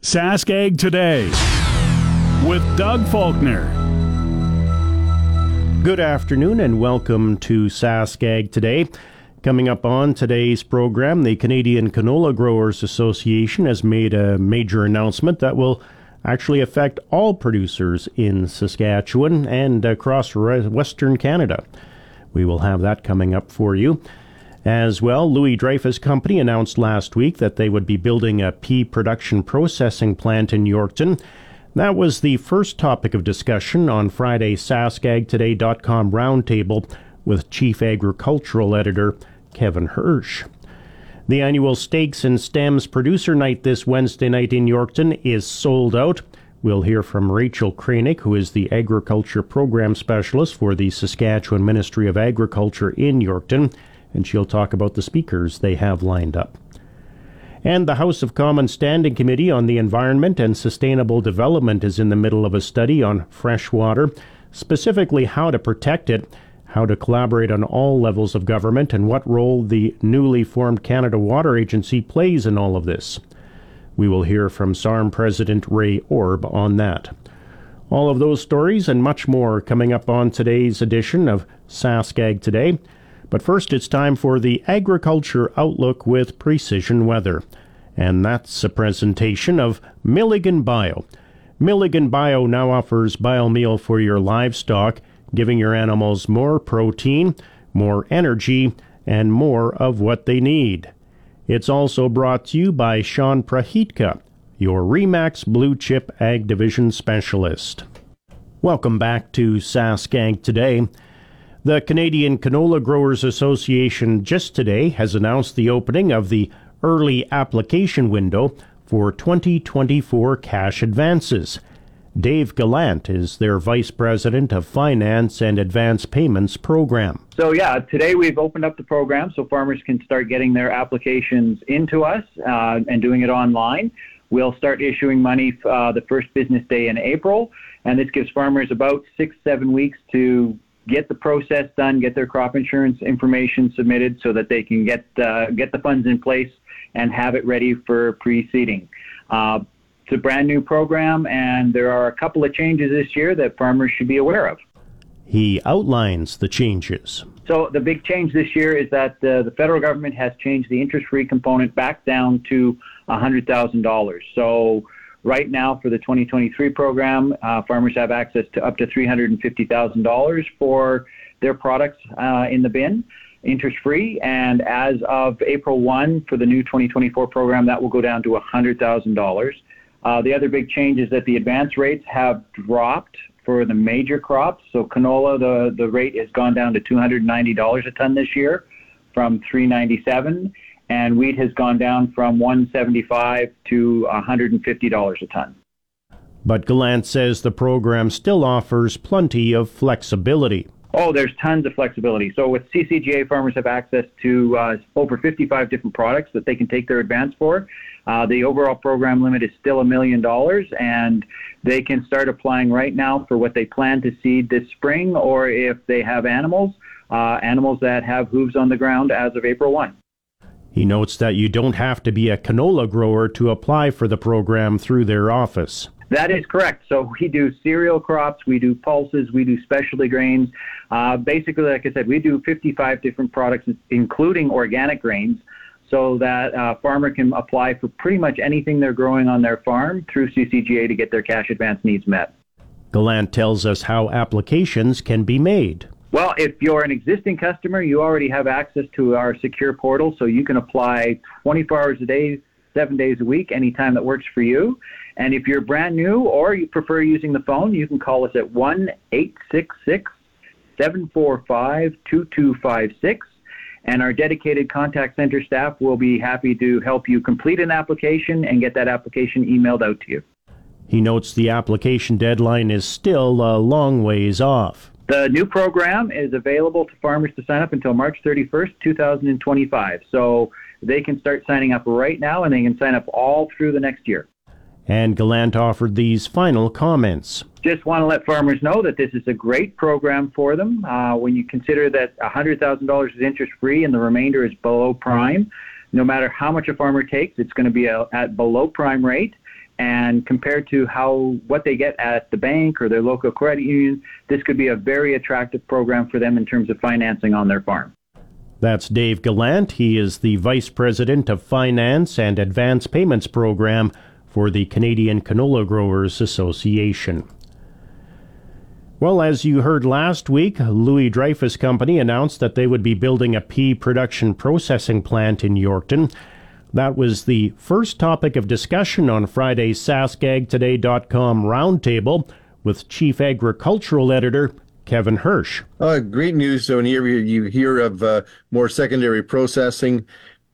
Sask Ag Today with Doug Faulkner. Good afternoon and welcome to Sask Ag Today. Coming up on today's program, the Canadian Canola Growers Association has made a major announcement that will actually affect all producers in Saskatchewan and across Western Canada. We will have that coming up for you. As well, Louis Dreyfus Company announced last week that they would be building a pea production processing plant in Yorkton. That was the first topic of discussion on Friday's SaskAgToday.com roundtable with Chief Agricultural Editor Kevin Hursh. The annual Steaks and Stems Producer Night this Wednesday night in Yorkton is sold out. We'll hear from Rachel Kranick, who is the Agriculture Program Specialist for the Saskatchewan Ministry of Agriculture in Yorkton, and she'll talk about the speakers they have lined up. And the House of Commons Standing Committee on the Environment and Sustainable Development is in the middle of a study on fresh water, specifically how to protect it how to collaborate on all levels of government, and what role the newly formed Canada Water Agency plays in all of this. We will hear from SARM President Ray Orb on that. All of those stories and much more coming up on today's edition of SaskAg Today. But first, it's time for the Agriculture Outlook with Precision Weather. And that's a presentation of Milligan Bio. Milligan Bio now offers biomeal for your livestock giving your animals more protein, more energy, and more of what they need. It's also brought to you by Sean Prahitka, your REMAX Blue Chip Ag Division Specialist. Welcome back to SaskAg Today. The Canadian Canola Growers Association just today has announced the opening of the early application window for 2024 cash advances. Dave Gallant is their Vice President of Finance and Advance Payments Program. So, yeah, today we've opened up the program so farmers can start getting their applications into us uh, and doing it online. We'll start issuing money uh, the first business day in April, and this gives farmers about six, seven weeks to get the process done, get their crop insurance information submitted so that they can get, uh, get the funds in place and have it ready for pre-seeding. Uh, it's a brand new program, and there are a couple of changes this year that farmers should be aware of. He outlines the changes. So, the big change this year is that uh, the federal government has changed the interest free component back down to $100,000. So, right now for the 2023 program, uh, farmers have access to up to $350,000 for their products uh, in the bin interest free. And as of April 1 for the new 2024 program, that will go down to $100,000. Uh, the other big change is that the advance rates have dropped for the major crops. So canola, the, the rate has gone down to $290 a ton this year from 397 and wheat has gone down from 175 to $150 a ton. But Gallant says the program still offers plenty of flexibility. Oh, there's tons of flexibility. So with CCGA, farmers have access to uh, over 55 different products that they can take their advance for. Uh, the overall program limit is still a million dollars, and they can start applying right now for what they plan to seed this spring, or if they have animals, uh, animals that have hooves on the ground as of April 1. He notes that you don't have to be a canola grower to apply for the program through their office. That is correct. So we do cereal crops, we do pulses, we do specialty grains. Uh, basically, like I said, we do 55 different products, including organic grains so that a uh, farmer can apply for pretty much anything they're growing on their farm through CCGA to get their cash advance needs met. Gallant tells us how applications can be made. Well, if you're an existing customer, you already have access to our secure portal, so you can apply 24 hours a day, seven days a week, anytime that works for you. And if you're brand new or you prefer using the phone, you can call us at 1 866 745 2256 And our dedicated contact center staff will be happy to help you complete an application and get that application emailed out to you. He notes the application deadline is still a long ways off. The new program is available to farmers to sign up until March 31st, 2025. So they can start signing up right now and they can sign up all through the next year. And Gallant offered these final comments. Just want to let farmers know that this is a great program for them. Uh, when you consider that $100,000 is interest free and the remainder is below prime, no matter how much a farmer takes, it's going to be a, at below prime rate. And compared to how what they get at the bank or their local credit union, this could be a very attractive program for them in terms of financing on their farm. That's Dave Gallant. He is the Vice President of Finance and Advance Payments Program for the Canadian Canola Growers Association. Well, as you heard last week, Louis Dreyfus Company announced that they would be building a pea production processing plant in Yorkton. That was the first topic of discussion on Friday's SaskAgToday.com roundtable with Chief Agricultural Editor Kevin Hursh. Uh, great news. So, whenever you hear of uh, more secondary processing,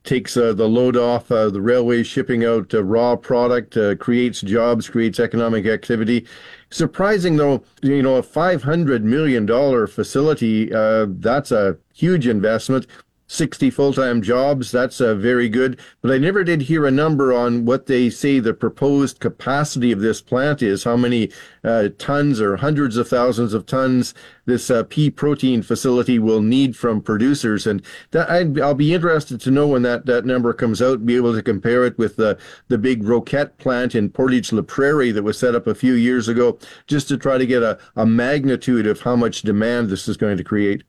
takes uh, the load off uh, the railway shipping out uh, raw product, uh, creates jobs, creates economic activity. Surprising though, you know, a $500 million facility, uh, that's a huge investment. 60 full-time jobs. That's uh, very good. But I never did hear a number on what they say the proposed capacity of this plant is, how many uh, tons or hundreds of thousands of tons this uh, pea protein facility will need from producers. And that i will be interested to know when that, that number comes out, be able to compare it with the, the big Roquette plant in Portage La Prairie that was set up a few years ago, just to try to get a, a magnitude of how much demand this is going to create.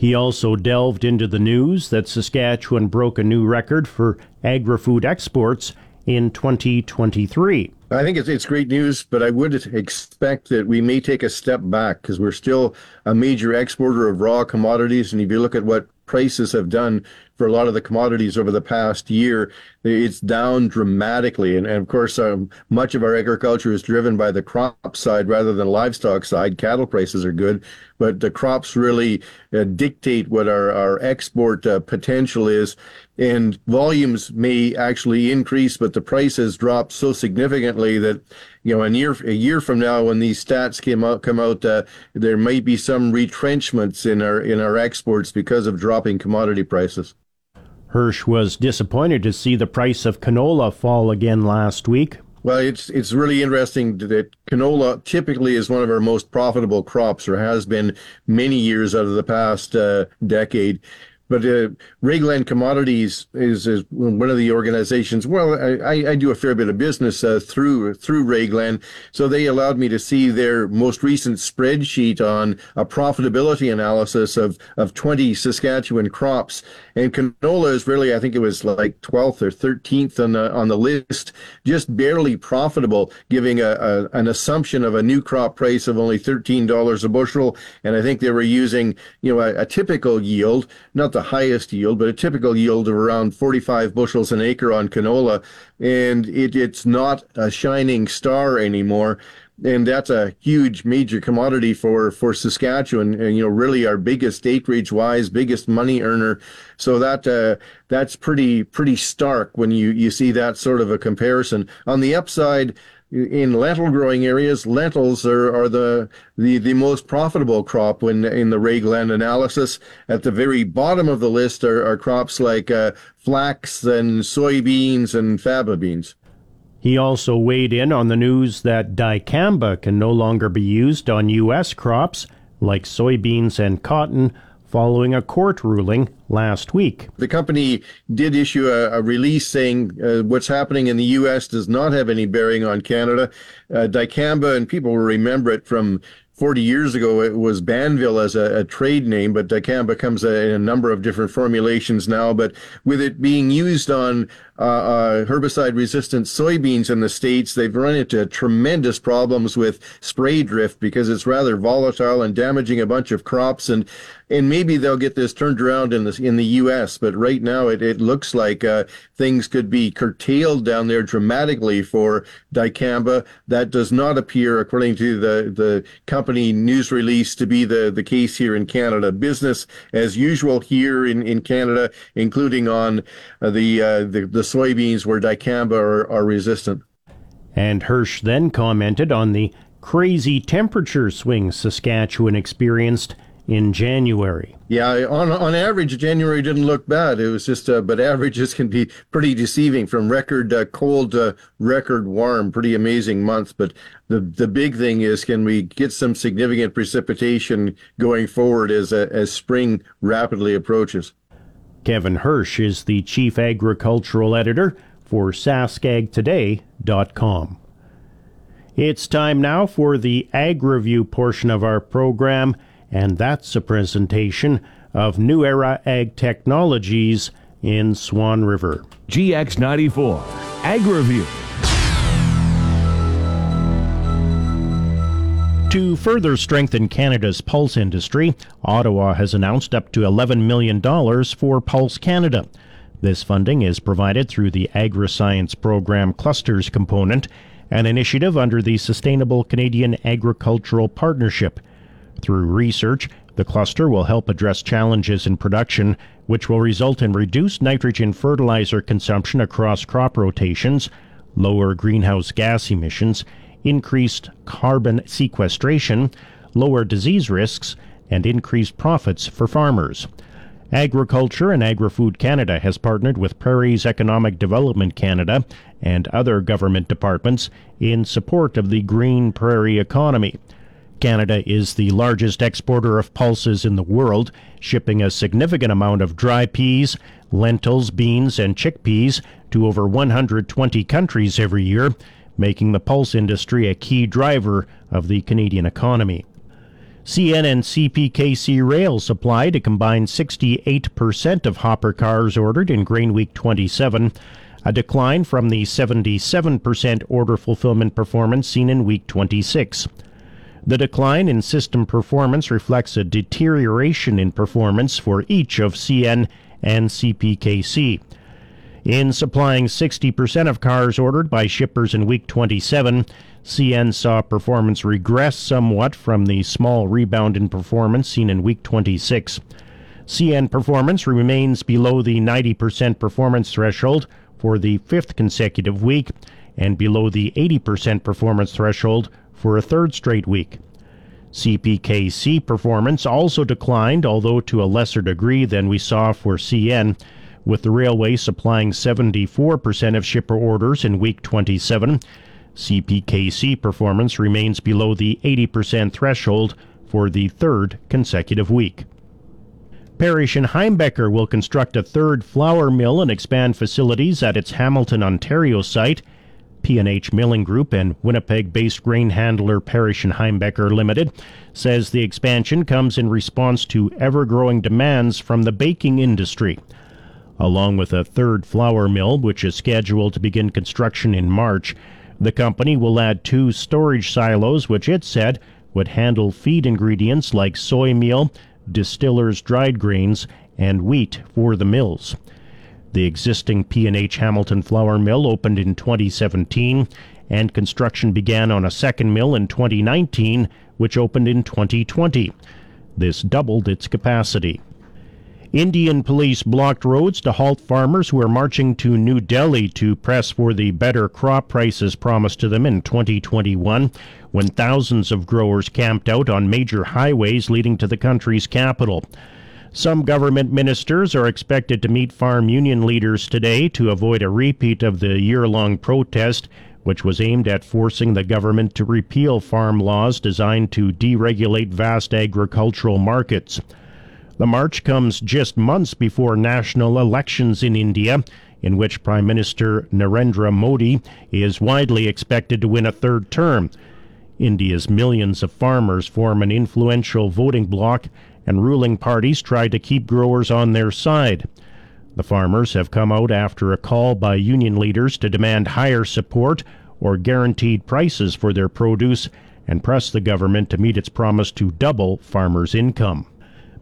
He also delved into the news that Saskatchewan broke a new record for agri food exports in 2023. I think it's, it's great news, but I would expect that we may take a step back because we're still a major exporter of raw commodities. And if you look at what prices have done for a lot of the commodities over the past year, it's down dramatically. And, and of course, um, much of our agriculture is driven by the crop side rather than livestock side. Cattle prices are good, but the crops really uh, dictate what our, our export uh, potential is. And volumes may actually increase, but the prices drop so significantly that you know, a year a year from now, when these stats came out come out, uh, there might be some retrenchments in our in our exports because of dropping commodity prices. Hursh was disappointed to see the price of canola fall again last week. Well, it's it's really interesting that canola typically is one of our most profitable crops, or has been many years out of the past uh, decade. But uh, Raglan Commodities is, is one of the organizations. Well, I, I do a fair bit of business uh, through through Raglan, so they allowed me to see their most recent spreadsheet on a profitability analysis of of 20 Saskatchewan crops. And canola is really, I think it was like 12th or 13th on the on the list, just barely profitable, giving a, a an assumption of a new crop price of only $13 a bushel. And I think they were using you know a, a typical yield, not the highest yield, but a typical yield of around 45 bushels an acre on canola. And it, it's not a shining star anymore. And that's a huge major commodity for, for Saskatchewan and, you know, really our biggest acreage wise, biggest money earner. So that, uh, that's pretty, pretty stark when you, you see that sort of a comparison. On the upside, in lentil growing areas, lentils are, are the, the, the most profitable crop when in the Raglan analysis. At the very bottom of the list are, are crops like uh, flax and soybeans and faba beans. He also weighed in on the news that dicamba can no longer be used on U.S. crops like soybeans and cotton following a court ruling last week. The company did issue a, a release saying uh, what's happening in the U.S. does not have any bearing on Canada. Uh, dicamba, and people will remember it from 40 years ago, it was Banvel as a, a trade name, but dicamba comes in a number of different formulations now. But with it being used on uh, uh, herbicide resistant soybeans in the States, they've run into tremendous problems with spray drift because it's rather volatile and damaging a bunch of crops. And and maybe they'll get this turned around in the in the U.S. But right now, it, it looks like uh, things could be curtailed down there dramatically for dicamba. That does not appear, according to the the company news release, to be the the case here in Canada. Business as usual here in in Canada, including on the, uh, the the soybeans where dicamba are, are resistant. And Hursh then commented on the crazy temperature swings Saskatchewan experienced in January. Yeah, on on average, January didn't look bad. It was just, uh, but averages can be pretty deceiving from record uh, cold to record warm. Pretty amazing months. But the the big thing is, can we get some significant precipitation going forward as uh, as spring rapidly approaches? Kevin Hursh is the chief agricultural editor for SaskAgToday.com. It's time now for the Ag Review portion of our program and that's a presentation of New Era Ag Technologies in Swan River. GX94 Ag Review. To further strengthen Canada's pulse industry, Ottawa has announced up to $11 million for Pulse Canada. This funding is provided through the AgriScience Program Clusters component, an initiative under the Sustainable Canadian Agricultural Partnership. Through research, the cluster will help address challenges in production, which will result in reduced nitrogen fertilizer consumption across crop rotations, lower greenhouse gas emissions, increased carbon sequestration, lower disease risks, and increased profits for farmers. Agriculture and Agri-Food Canada has partnered with Prairies Economic Development Canada and other government departments in support of the green prairie economy. Canada is the largest exporter of pulses in the world, shipping a significant amount of dry peas, lentils, beans, and chickpeas to over 120 countries every year, making the pulse industry a key driver of the Canadian economy. CN and CPKC rail supply to combine 68% of hopper cars ordered in Grain Week 27, a decline from the 77% order fulfillment performance seen in Week 26. The decline in system performance reflects a deterioration in performance for each of CN and CPKC. In supplying 60% of cars ordered by shippers in week 27, CN saw performance regress somewhat from the small rebound in performance seen in week 26. CN performance remains below the 90% performance threshold for the fifth consecutive week and below the 80% performance threshold for a third straight week. CPKC performance also declined, although to a lesser degree than we saw for CN, with the railway supplying 74% of shipper orders in week 27. CPKC performance remains below the 80% threshold for the third consecutive week. Parrish and Heimbecker will construct a third flour mill and expand facilities at its Hamilton, Ontario site. P&H Milling Group and Winnipeg-based grain handler Parrish and Heimbecker Limited says the expansion comes in response to ever-growing demands from the baking industry. Along with a third flour mill, which is scheduled to begin construction in March, the company will add two storage silos, which it said would handle feed ingredients like soy meal, distillers' dried grains, and wheat for the mills. The existing P&H Hamilton flour mill opened in 2017 and construction began on a second mill in 2019 which opened in 2020. This doubled its capacity. Indian police blocked roads to halt farmers who are marching to New Delhi to press for the better crop prices promised to them in 2021 when thousands of growers camped out on major highways leading to the country's capital. Some government ministers are expected to meet farm union leaders today to avoid a repeat of the year long protest, which was aimed at forcing the government to repeal farm laws designed to deregulate vast agricultural markets. The march comes just months before national elections in India, in which Prime Minister Narendra Modi is widely expected to win a third term. India's millions of farmers form an influential voting bloc and ruling parties try to keep growers on their side. The farmers have come out after a call by union leaders to demand higher support or guaranteed prices for their produce and press the government to meet its promise to double farmers' income.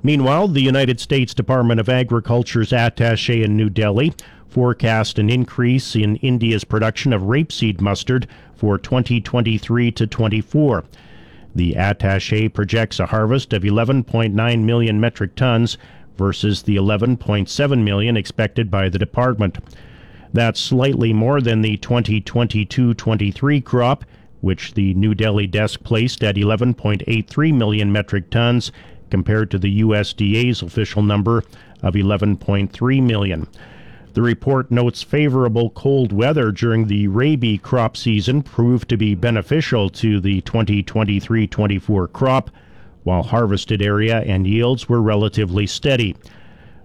Meanwhile, the United States Department of Agriculture's attache in New Delhi forecast an increase in India's production of rapeseed mustard for 2023 to 24. The attache projects a harvest of 11.9 million metric tons versus the 11.7 million expected by the department. That's slightly more than the 2022 23 crop, which the New Delhi desk placed at 11.83 million metric tons, compared to the USDA's official number of 11.3 million. The report notes favorable cold weather during the rabi crop season proved to be beneficial to the 2023 24 crop, while harvested area and yields were relatively steady.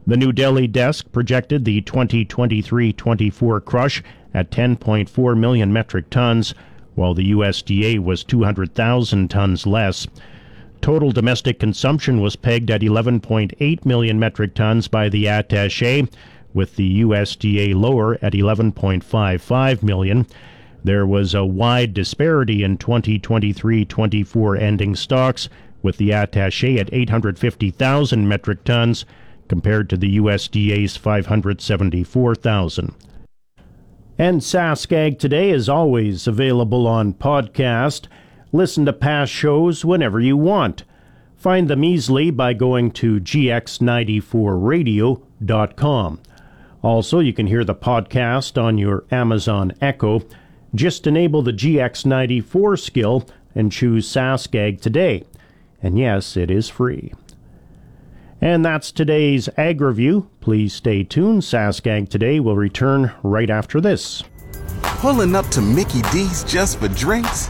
The New Delhi desk projected the 2023 24 crush at 10.4 million metric tons, while the USDA was 200,000 tons less. Total domestic consumption was pegged at 11.8 million metric tons by the attache, with the USDA lower at 11.55 million. There was a wide disparity in 2023 24 ending stocks, with the attache at 850,000 metric tons compared to the USDA's 574,000. And SaskAg Today is always available on podcast. Listen to past shows whenever you want. Find them easily by going to gx94radio.com. Also, you can hear the podcast on your Amazon Echo. Just enable the GX94 skill and choose SaskAg today. And yes, it is free. And that's today's Ag Review. Please stay tuned. SaskAg Today will return right after this. Pulling up to Mickey D's just for drinks?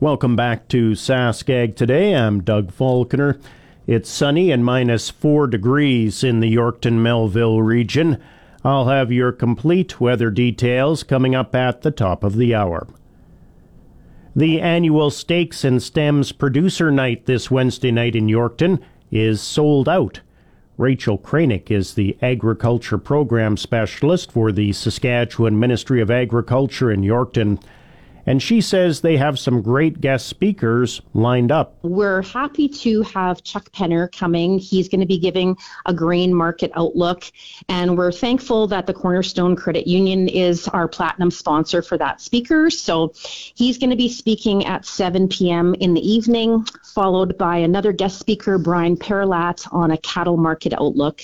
Welcome back to SaskAg Today. I'm Doug Faulkner. It's sunny and minus four degrees in the Yorkton Melville region. I'll have your complete weather details coming up at the top of the hour. The annual Steaks and Stems Producer Night this Wednesday night in Yorkton is sold out. Rachel Kranick is the Agriculture Program Specialist for the Saskatchewan Ministry of Agriculture in Yorkton and she says they have some great guest speakers lined up. We're happy to have Chuck Penner coming. He's going to be giving a grain market outlook, and we're thankful that the Cornerstone Credit Union is our platinum sponsor for that speaker. So he's going to be speaking at 7 p.m. in the evening, followed by another guest speaker, Brian Perillat, on a cattle market outlook.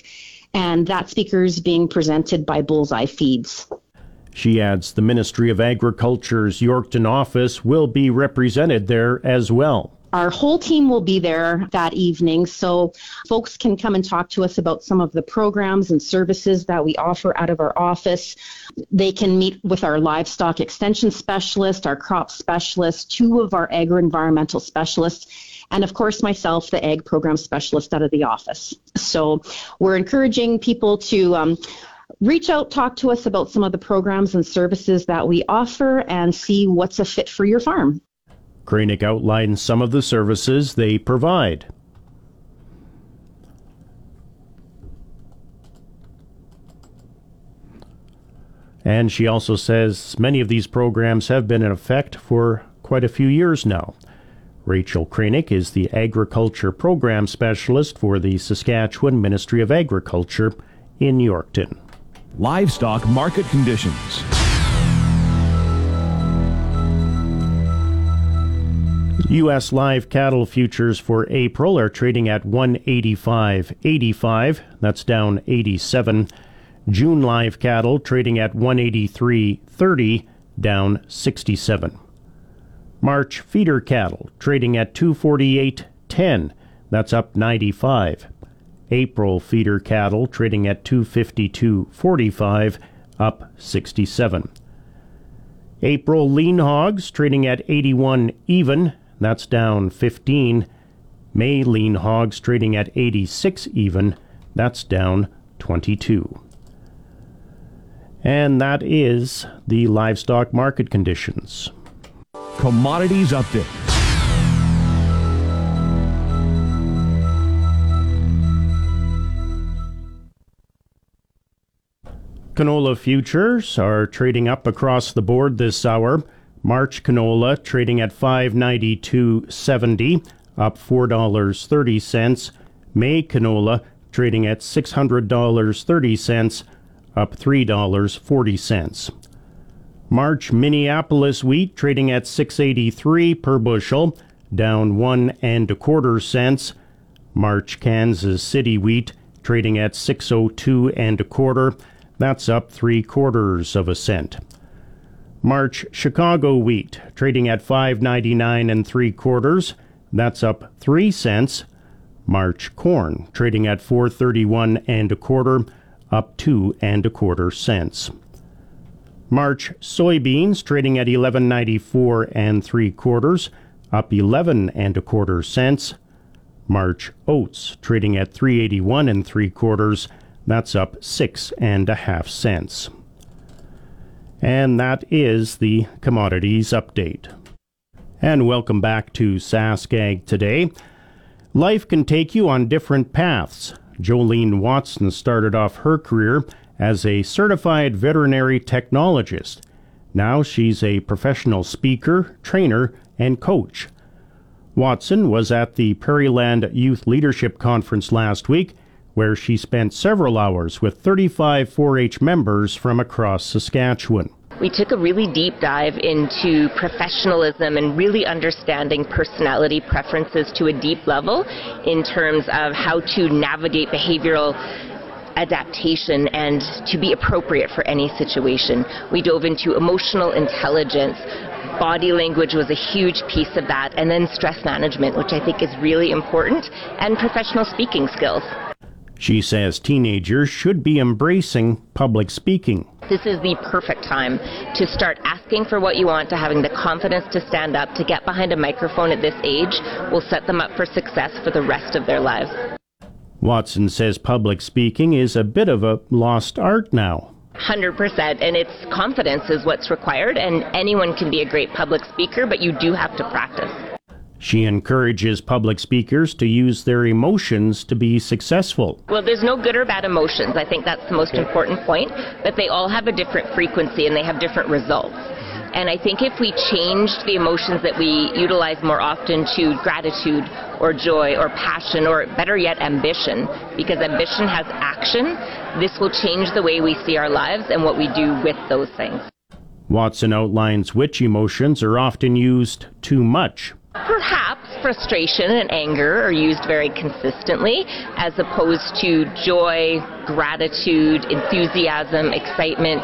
And that speaker is being presented by Bullseye Feeds. She adds the Ministry of Agriculture's Yorkton office will be represented there as well. Our whole team will be there that evening, so folks can come and talk to us about some of the programs and services that we offer out of our office. They can meet with our livestock extension specialist, our crop specialist, two of our agri environmental specialists, and of course myself, the ag program specialist out of the office. So we're encouraging people to um, reach out, talk to us about some of the programs and services that we offer, and see what's a fit for your farm. Kranick outlines some of the services they provide. And she also says many of these programs have been in effect for quite a few years now. Rachel Kranick is the Agriculture Program Specialist for the Saskatchewan Ministry of Agriculture in Yorkton. Livestock market conditions. U.S. live cattle futures for April are trading at 185.85. That's down 87. June live cattle trading at 183.30, down 67. March feeder cattle trading at 248.10. That's up 95. April feeder cattle trading at 252.45, up 67. April lean hogs trading at 81 even, that's down 15. May lean hogs trading at 86 even, that's down 22. And that is the livestock market conditions. Commodities update. Canola futures are trading up across the board this hour. March canola trading at 592.70, up $4.30. May canola trading at $600.30, up $3.40. March Minneapolis wheat trading at 683 per bushel, down one and a quarter cents. March Kansas City wheat trading at 602 and a quarter, that's up three quarters of a cent. March Chicago wheat trading at 599 and three quarters, that's up three cents. March corn trading at 431 and a quarter, up two and a quarter cents. March soybeans trading at 1194 and three quarters, up 11 and a quarter cents. March oats trading at 381 and three quarters, that's up six and a half cents. And that is the commodities update. And welcome back to SaskAg today. Life can take you on different paths. Jolene Watson started off her career as a certified veterinary technologist. Now she's a professional speaker, trainer, and coach. Watson was at the Prairieland Youth Leadership Conference last week, where she spent several hours with 35 4 H members from across Saskatchewan. We took a really deep dive into professionalism and really understanding personality preferences to a deep level in terms of how to navigate behavioral adaptation and to be appropriate for any situation. We dove into emotional intelligence. Body language was a huge piece of that, and then stress management, which I think is really important, and professional speaking skills. She says teenagers should be embracing public speaking. This is the perfect time to start asking for what you want, to having the confidence to stand up, to get behind a microphone at this age will set them up for success for the rest of their lives. Watson says public speaking is a bit of a lost art now. 100%. And it's confidence is what's required, and anyone can be a great public speaker, but you do have to practice. She encourages public speakers to use their emotions to be successful. Well, there's no good or bad emotions. I think that's the most important point, But they all have a different frequency and they have different results. And I think if we changed the emotions that we utilize more often to gratitude or joy or passion or better yet ambition, because ambition has action, this will change the way we see our lives and what we do with those things. Watson outlines which emotions are often used too much. Perhaps frustration and anger are used very consistently, as opposed to joy, gratitude, enthusiasm, excitement.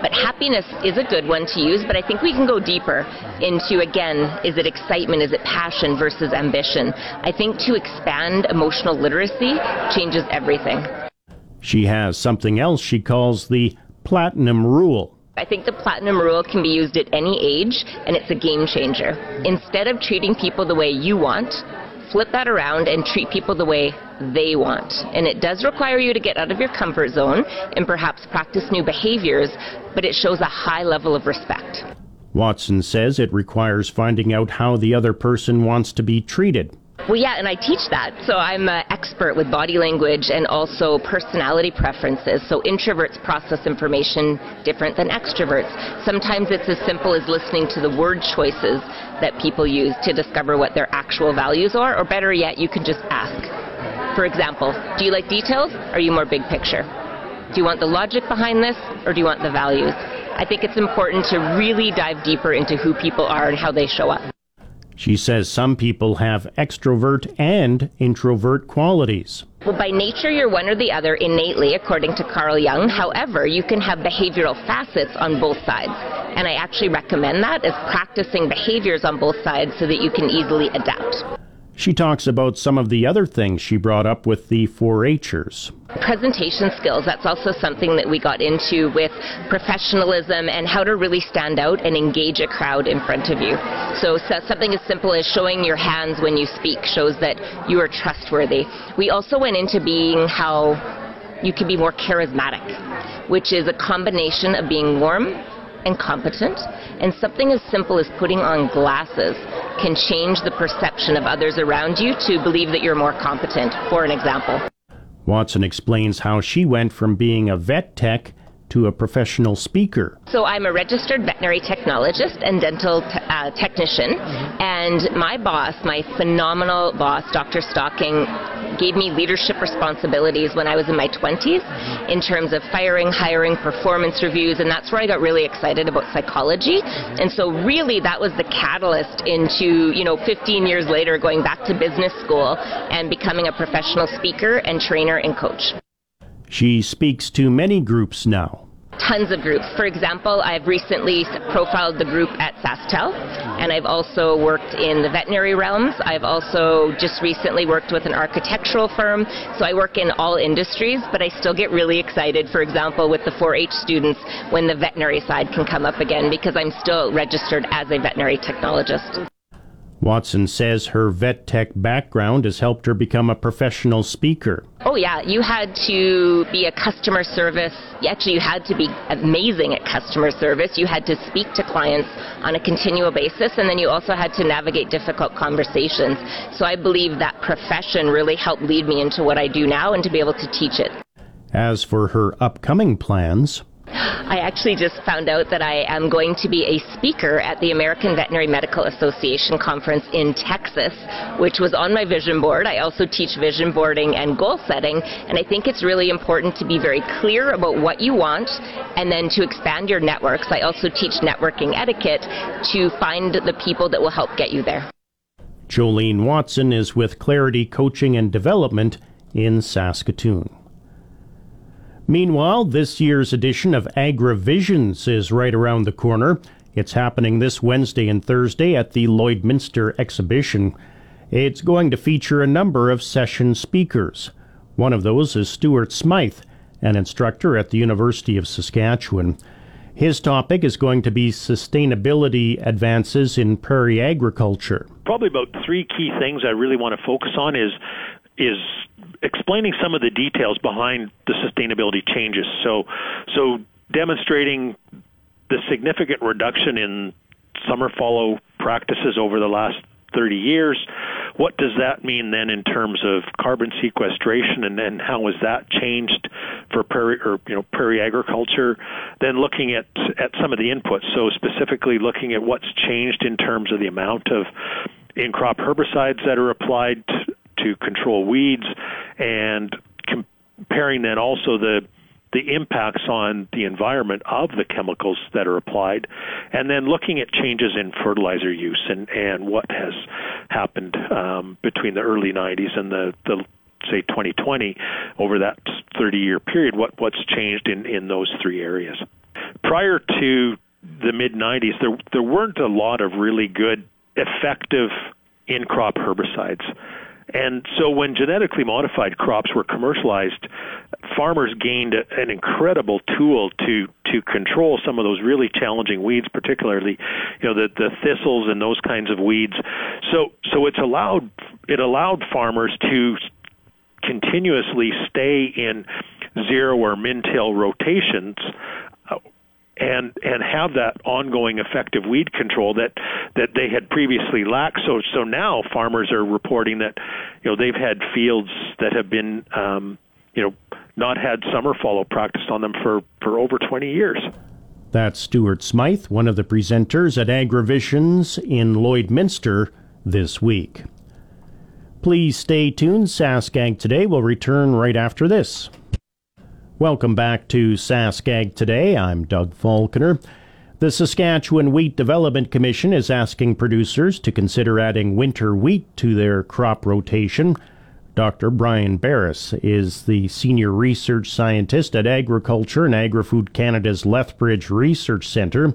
But happiness is a good one to use, but I think we can go deeper into again, is it excitement, is it passion versus ambition? I think to expand emotional literacy changes everything. She has something else she calls the platinum rule. I think the platinum rule can be used at any age, and it's a game changer. Instead of treating people the way you want, flip that around and treat people the way they want. And it does require you to get out of your comfort zone and perhaps practice new behaviors, but it shows a high level of respect. Watson says it requires finding out how the other person wants to be treated. Well, yeah, and I teach that. So I'm an expert with body language and also personality preferences. So introverts process information different than extroverts. Sometimes it's as simple as listening to the word choices that people use to discover what their actual values are, or better yet, you can just ask. For example, do you like details? Or are you more big picture? Do you want the logic behind this, or do you want the values? I think it's important to really dive deeper into who people are and how they show up. She says some people have extrovert and introvert qualities. Well, by nature, you're one or the other innately, according to Carl Jung. However, you can have behavioral facets on both sides. And I actually recommend that as practicing behaviors on both sides so that you can easily adapt. She talks about some of the other things she brought up with the 4 Hers. Presentation skills, that's also something that we got into with professionalism and how to really stand out and engage a crowd in front of you. So, so something as simple as showing your hands when you speak shows that you are trustworthy. We also went into being how you can be more charismatic, which is a combination of being warm and competent, and something as simple as putting on glasses can change the perception of others around you to believe that you're more competent, for an example. Watson explains how she went from being a vet tech to a professional speaker. So I'm a registered veterinary technologist and dental uh, technician, and my boss, my phenomenal boss, Dr. Stocking, gave me leadership responsibilities when I was in my 20s mm-hmm. in terms of firing, hiring, performance reviews, and that's where I got really excited about psychology. And so really that was the catalyst into, you know, 15 years later going back to business school and becoming a professional speaker and trainer and coach. She speaks to many groups now tons of groups. For example, I've recently profiled the group at SaskTel, and I've also worked in the veterinary realms. I've also just recently worked with an architectural firm, so I work in all industries, but I still get really excited, for example, with the 4 H students when the veterinary side can come up again because I'm still registered as a veterinary technologist. Watson says her vet tech background has helped her become a professional speaker. Oh, yeah. You had to be a customer service. Actually, you had to be amazing at customer service. You had to speak to clients on a continual basis, and then you also had to navigate difficult conversations. So I believe that profession really helped lead me into what I do now and to be able to teach it. As for her upcoming plans, I actually just found out that I am going to be a speaker at the American Veterinary Medical Association conference in Texas, which was on my vision board. I also teach vision boarding and goal setting, and I think it's really important to be very clear about what you want and then to expand your networks. I also teach networking etiquette to find the people that will help get you there. Jolene Watson is with Clarity Coaching and Development in Saskatoon. Meanwhile, this year's edition of AgriVisions is right around the corner. It's happening this Wednesday and Thursday at the Lloydminster exhibition. It's going to feature a number of session speakers. One of those is Stuart Smyth, an instructor at the University of Saskatchewan. His topic is going to be sustainability advances in prairie agriculture. Probably about three key things I really want to focus on is is explaining some of the details behind the sustainability changes. So, so demonstrating the significant reduction in summer fallow practices over the last 30 years. What does that mean then in terms of carbon sequestration, and then how has that changed for prairie or you know prairie agriculture? Then looking at at some of the inputs, so specifically looking at what's changed in terms of the amount of in crop herbicides that are applied to control weeds, and comparing then also the the impacts on the environment of the chemicals that are applied, and then looking at changes in fertilizer use and, and what has happened um, between the early 90s and the, the say 2020 over that 30 year period, what, what's changed in, in those three areas. Prior to the mid 90s, there, there weren't a lot of really good, effective in crop herbicides. And so when genetically modified crops were commercialized, farmers gained an incredible tool to to control some of those really challenging weeds, particularly, you know, the the thistles and those kinds of weeds. So so it's allowed it allowed farmers to continuously stay in zero or min-till rotations and and have that ongoing effective weed control that that they had previously lacked. So so now farmers are reporting that you know they've had fields that have been um, you know not had summer fallow practiced on them for for over 20 years. That's Stuart Smyth, one of the presenters at AgriVisions in Lloydminster this week. Please stay tuned. SaskAg Today will return right after this. Welcome back to SaskAg Today. I'm Doug Faulkner. The Saskatchewan Wheat Development Commission is asking producers to consider adding winter wheat to their crop rotation. Dr. Brian Beres is the senior research scientist at Agriculture and Agri-Food Canada's Lethbridge Research Centre,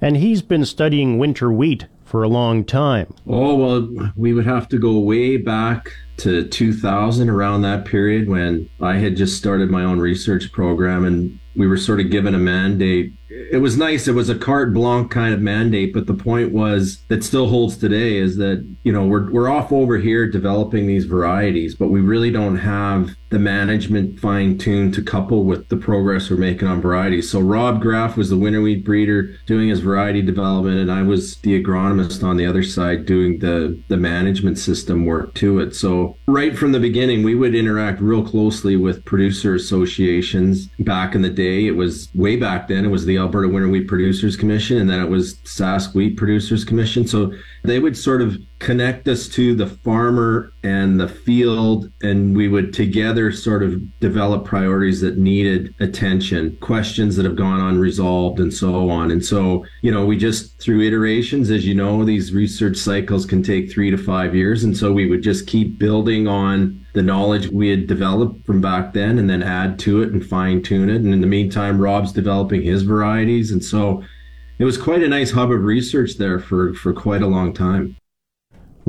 and he's been studying winter wheat for a long time. Oh, well, we would have to go way back to 2000 around that period when I had just started my own research program and we were sort of given a mandate. It was nice. It was a carte blanche kind of mandate, but the point was that still holds today is that, you know, we're, we're off over here developing these varieties, but we really don't have the management fine tuned to couple with the progress we're making on varieties. So Rob Graf was the winter wheat breeder doing his variety development, and I was the agronomist on the other side doing the the management system work to it. So right from the beginning, we would interact real closely with producer associations. Back in the day, it was way back then. It was the Alberta Winter Wheat Producers Commission, and then it was Sask Wheat Producers Commission. So they would sort of connect us to the farmer and the field and we would together sort of develop priorities that needed attention questions that have gone unresolved and so on. And so you know we just through iterations as you know these research cycles can take three to five years. And so we would just keep building on the knowledge we had developed from back then and then add to it and fine tune it. And in the meantime rob's developing his varieties. And so it was quite a nice hub of research there for, for quite a long time.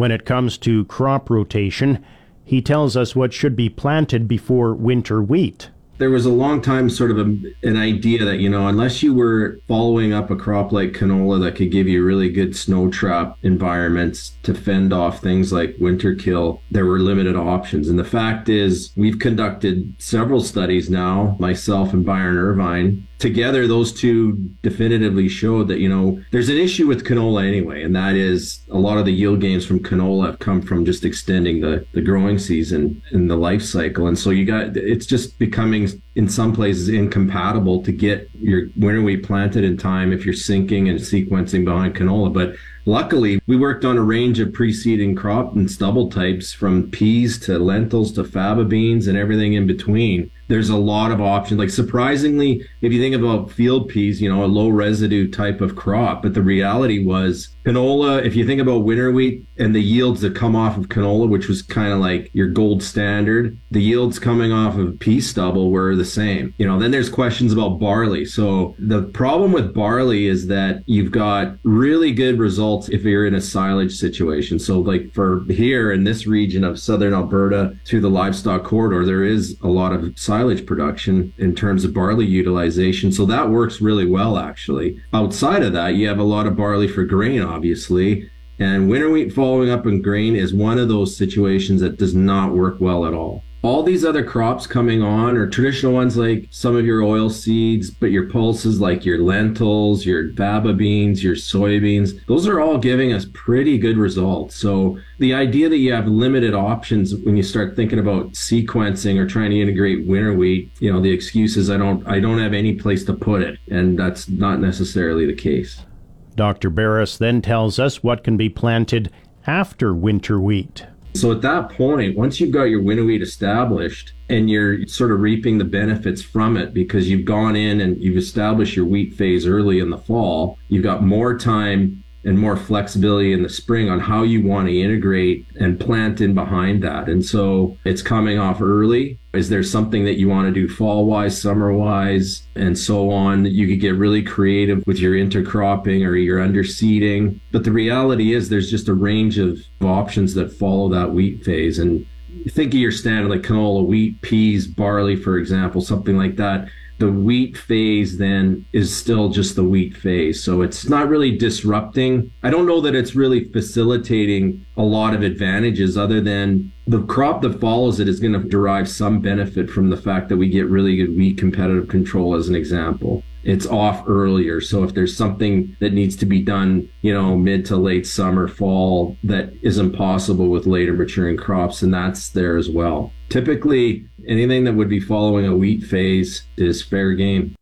When it comes to crop rotation, he tells us what should be planted before winter wheat. There was a long time sort of a, an idea that you know unless you were following up a crop like canola that could give you really good snow trap environments to fend off things like winter kill there were limited options. And the fact is we've conducted several studies now myself and byron irvine together those two definitively showed that you know there's an issue with canola anyway and that is a lot of the yield gains from canola have come from just extending the the growing season and the life cycle. And so you got it's just becoming in some places incompatible to get your winter wheat planted in time if you're sinking and sequencing behind canola. But Luckily, we worked on a range of preceding crop and stubble types from peas to lentils to faba beans and everything in between there's a lot of options. Like surprisingly, if you think about field peas, you know, a low residue type of crop, but the reality was canola, if you think about winter wheat and the yields that come off of canola, which was kind of like your gold standard, the yields coming off of pea stubble were the same. You know, then there's questions about barley. So the problem with barley is that you've got really good results if you're in a silage situation. So like for here in this region of southern Alberta through the livestock corridor, there is a lot of silage production in terms of barley utilization. So that works really well actually. Outside of that, you have a lot of barley for grain obviously. And winter wheat following up in grain is one of those situations that does not work well at all. All these other crops coming on are traditional ones like some of your oil seeds, but your pulses like your lentils, your faba beans, your soybeans, those are all giving us pretty good results. So the idea that you have limited options when you start thinking about sequencing or trying to integrate winter wheat, you know, the excuse is I don't I don't have any place to put it. And that's not necessarily the case. Dr. Beres then tells us what can be planted after winter wheat. So at that point, once you've got your winter wheat established and you're sort of reaping the benefits from it because you've gone in and you've established your wheat phase early in the fall, you've got more time and more flexibility in the spring on how you want to integrate and plant in behind that. And so it's coming off early. Is there something that you want to do fall wise, summer wise, and so on? You could get really creative with your intercropping or your underseeding. But the reality is there's just a range of options that follow that wheat phase. And think of your standard like canola, wheat, peas, barley, for example, something like that the wheat phase then is still just the wheat phase. So it's not really disrupting. I don't know that it's really facilitating a lot of advantages other than the crop that follows it is going to derive some benefit from the fact that we get really good wheat competitive control as an example it's off earlier. So if there's something that needs to be done, you know, mid to late summer, fall that isn't possible with later maturing crops, and that's there as well. Typically, anything that would be following a wheat phase is fair game.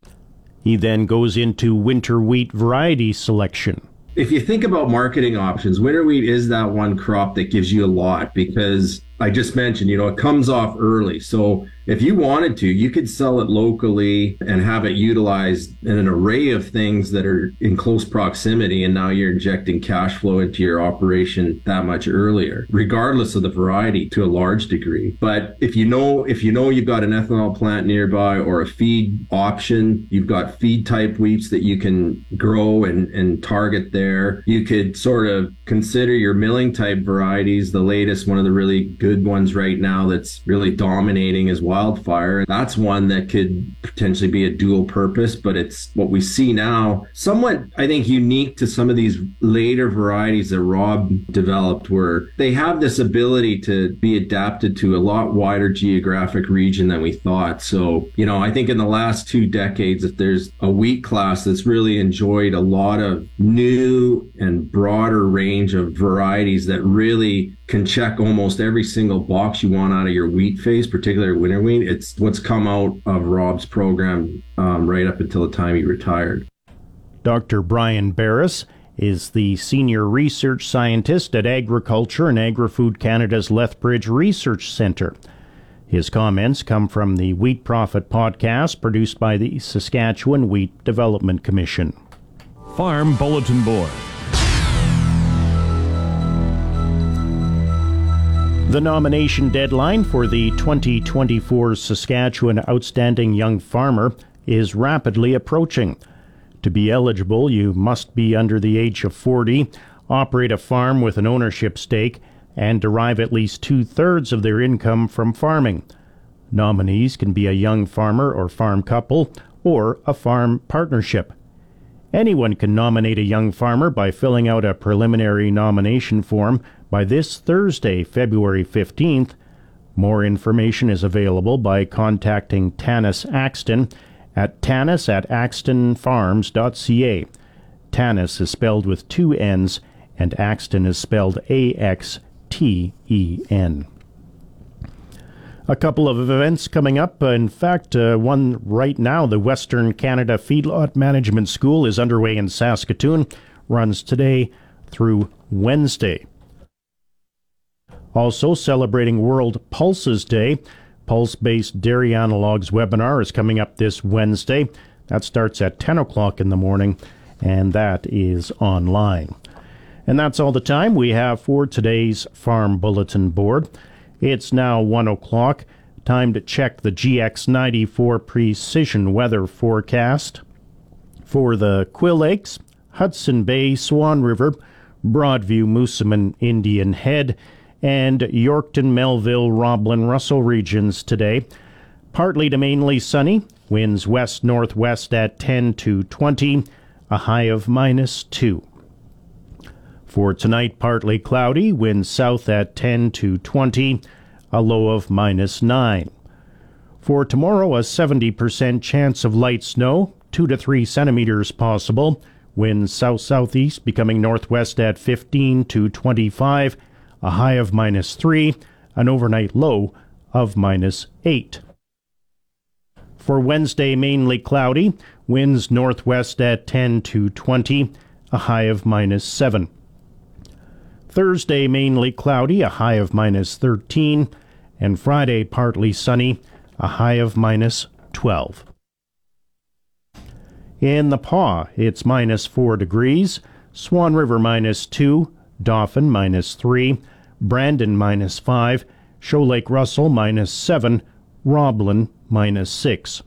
He then goes into winter wheat variety selection. If you think about marketing options, winter wheat is that one crop that gives you a lot because I just mentioned, you know, it comes off early. So if you wanted to, you could sell it locally and have it utilized in an array of things that are in close proximity. And now you're injecting cash flow into your operation that much earlier, regardless of the variety to a large degree. But if you know, if you know you've got an ethanol plant nearby or a feed option, you've got feed type wheats that you can grow and, and target there. You could sort of consider your milling type varieties. The latest, one of the really good ones right now that's really dominating is wildfire. That's one that could potentially be a dual purpose, but it's what we see now, somewhat, I think, unique to some of these later varieties that Rob developed, where they have this ability to be adapted to a lot wider geographic region than we thought. So, you know, I think in the last two decades, if there's a wheat class that's really enjoyed a lot of new and broader range of varieties that really can check almost every single box you want out of your wheat phase, particularly winter wheat. It's what's come out of Rob's program um, right up until the time he retired. Dr. Brian Beres is the senior research scientist at Agriculture and Agri-Food Canada's Lethbridge Research Centre. His comments come from the Wheat Profit podcast produced by the Saskatchewan Wheat Development Commission. Farm Bulletin Board. The nomination deadline for the 2024 Saskatchewan Outstanding Young Farmer is rapidly approaching. To be eligible, you must be under the age of 40, operate a farm with an ownership stake, and derive at least two thirds of their income from farming. Nominees can be a young farmer or farm couple or a farm partnership. Anyone can nominate a young farmer by filling out a preliminary nomination form by this Thursday, February 15th. More information is available by contacting Tanis Axten at tanis at axtenfarms.ca. Tanis is spelled with two N's and Axten is spelled A X T E N. A couple of events coming up. In fact, uh, one right now, the Western Canada Feedlot Management School is underway in Saskatoon, runs today through Wednesday. Also celebrating World Pulses Day, Pulse based Dairy Analogs webinar is coming up this Wednesday. That starts at 10 o'clock in the morning, and that is online. And that's all the time we have for today's Farm Bulletin Board. It's now 1 o'clock. Time to check the GX94 precision weather forecast. For the Quill Lakes, Hudson Bay, Swan River, Broadview, Moosomin, Indian Head, and Yorkton, Melville, Roblin, Russell regions today. Partly to mainly sunny, winds west northwest at 10 to 20, a high of minus 2. For tonight, partly cloudy, winds south at 10 to 20, a low of minus 9. For tomorrow, a 70% chance of light snow, 2 to 3 centimeters possible, winds south southeast becoming northwest at 15 to 25, a high of minus 3, an overnight low of minus 8. For Wednesday, mainly cloudy, winds northwest at 10 to 20, a high of minus 7. Thursday, mainly cloudy, a high of minus 13, and Friday, partly sunny, a high of minus 12. In the Pas, it's minus 4 degrees, Swan River minus 2, Dauphin minus 3, Brandon minus 5, Shoal Lake Russell minus 7, Roblin minus 6.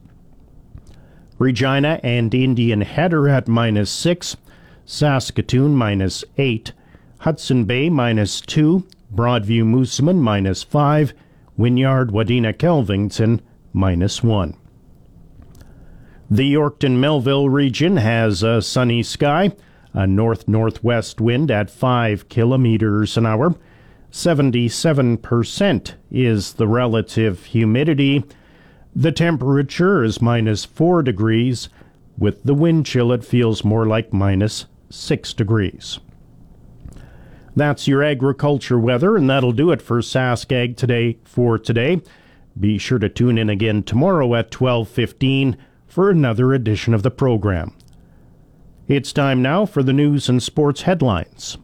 Regina and Indian Head are at minus 6, Saskatoon minus 8, Hudson Bay minus 2, Broadview Moosomin minus 5, Wynyard Wadena Kelvington minus 1. The Yorkton Melville region has a sunny sky a north northwest wind at 5 kilometers an hour. 77% is the relative humidity. The temperature is minus 4 degrees. With the wind chill, it feels more like minus 6 degrees. That's your agriculture weather, and that'll do it for SaskAg today for today. Be sure to tune in again tomorrow at 12:15 for another edition of the program. It's time now for the news and sports headlines.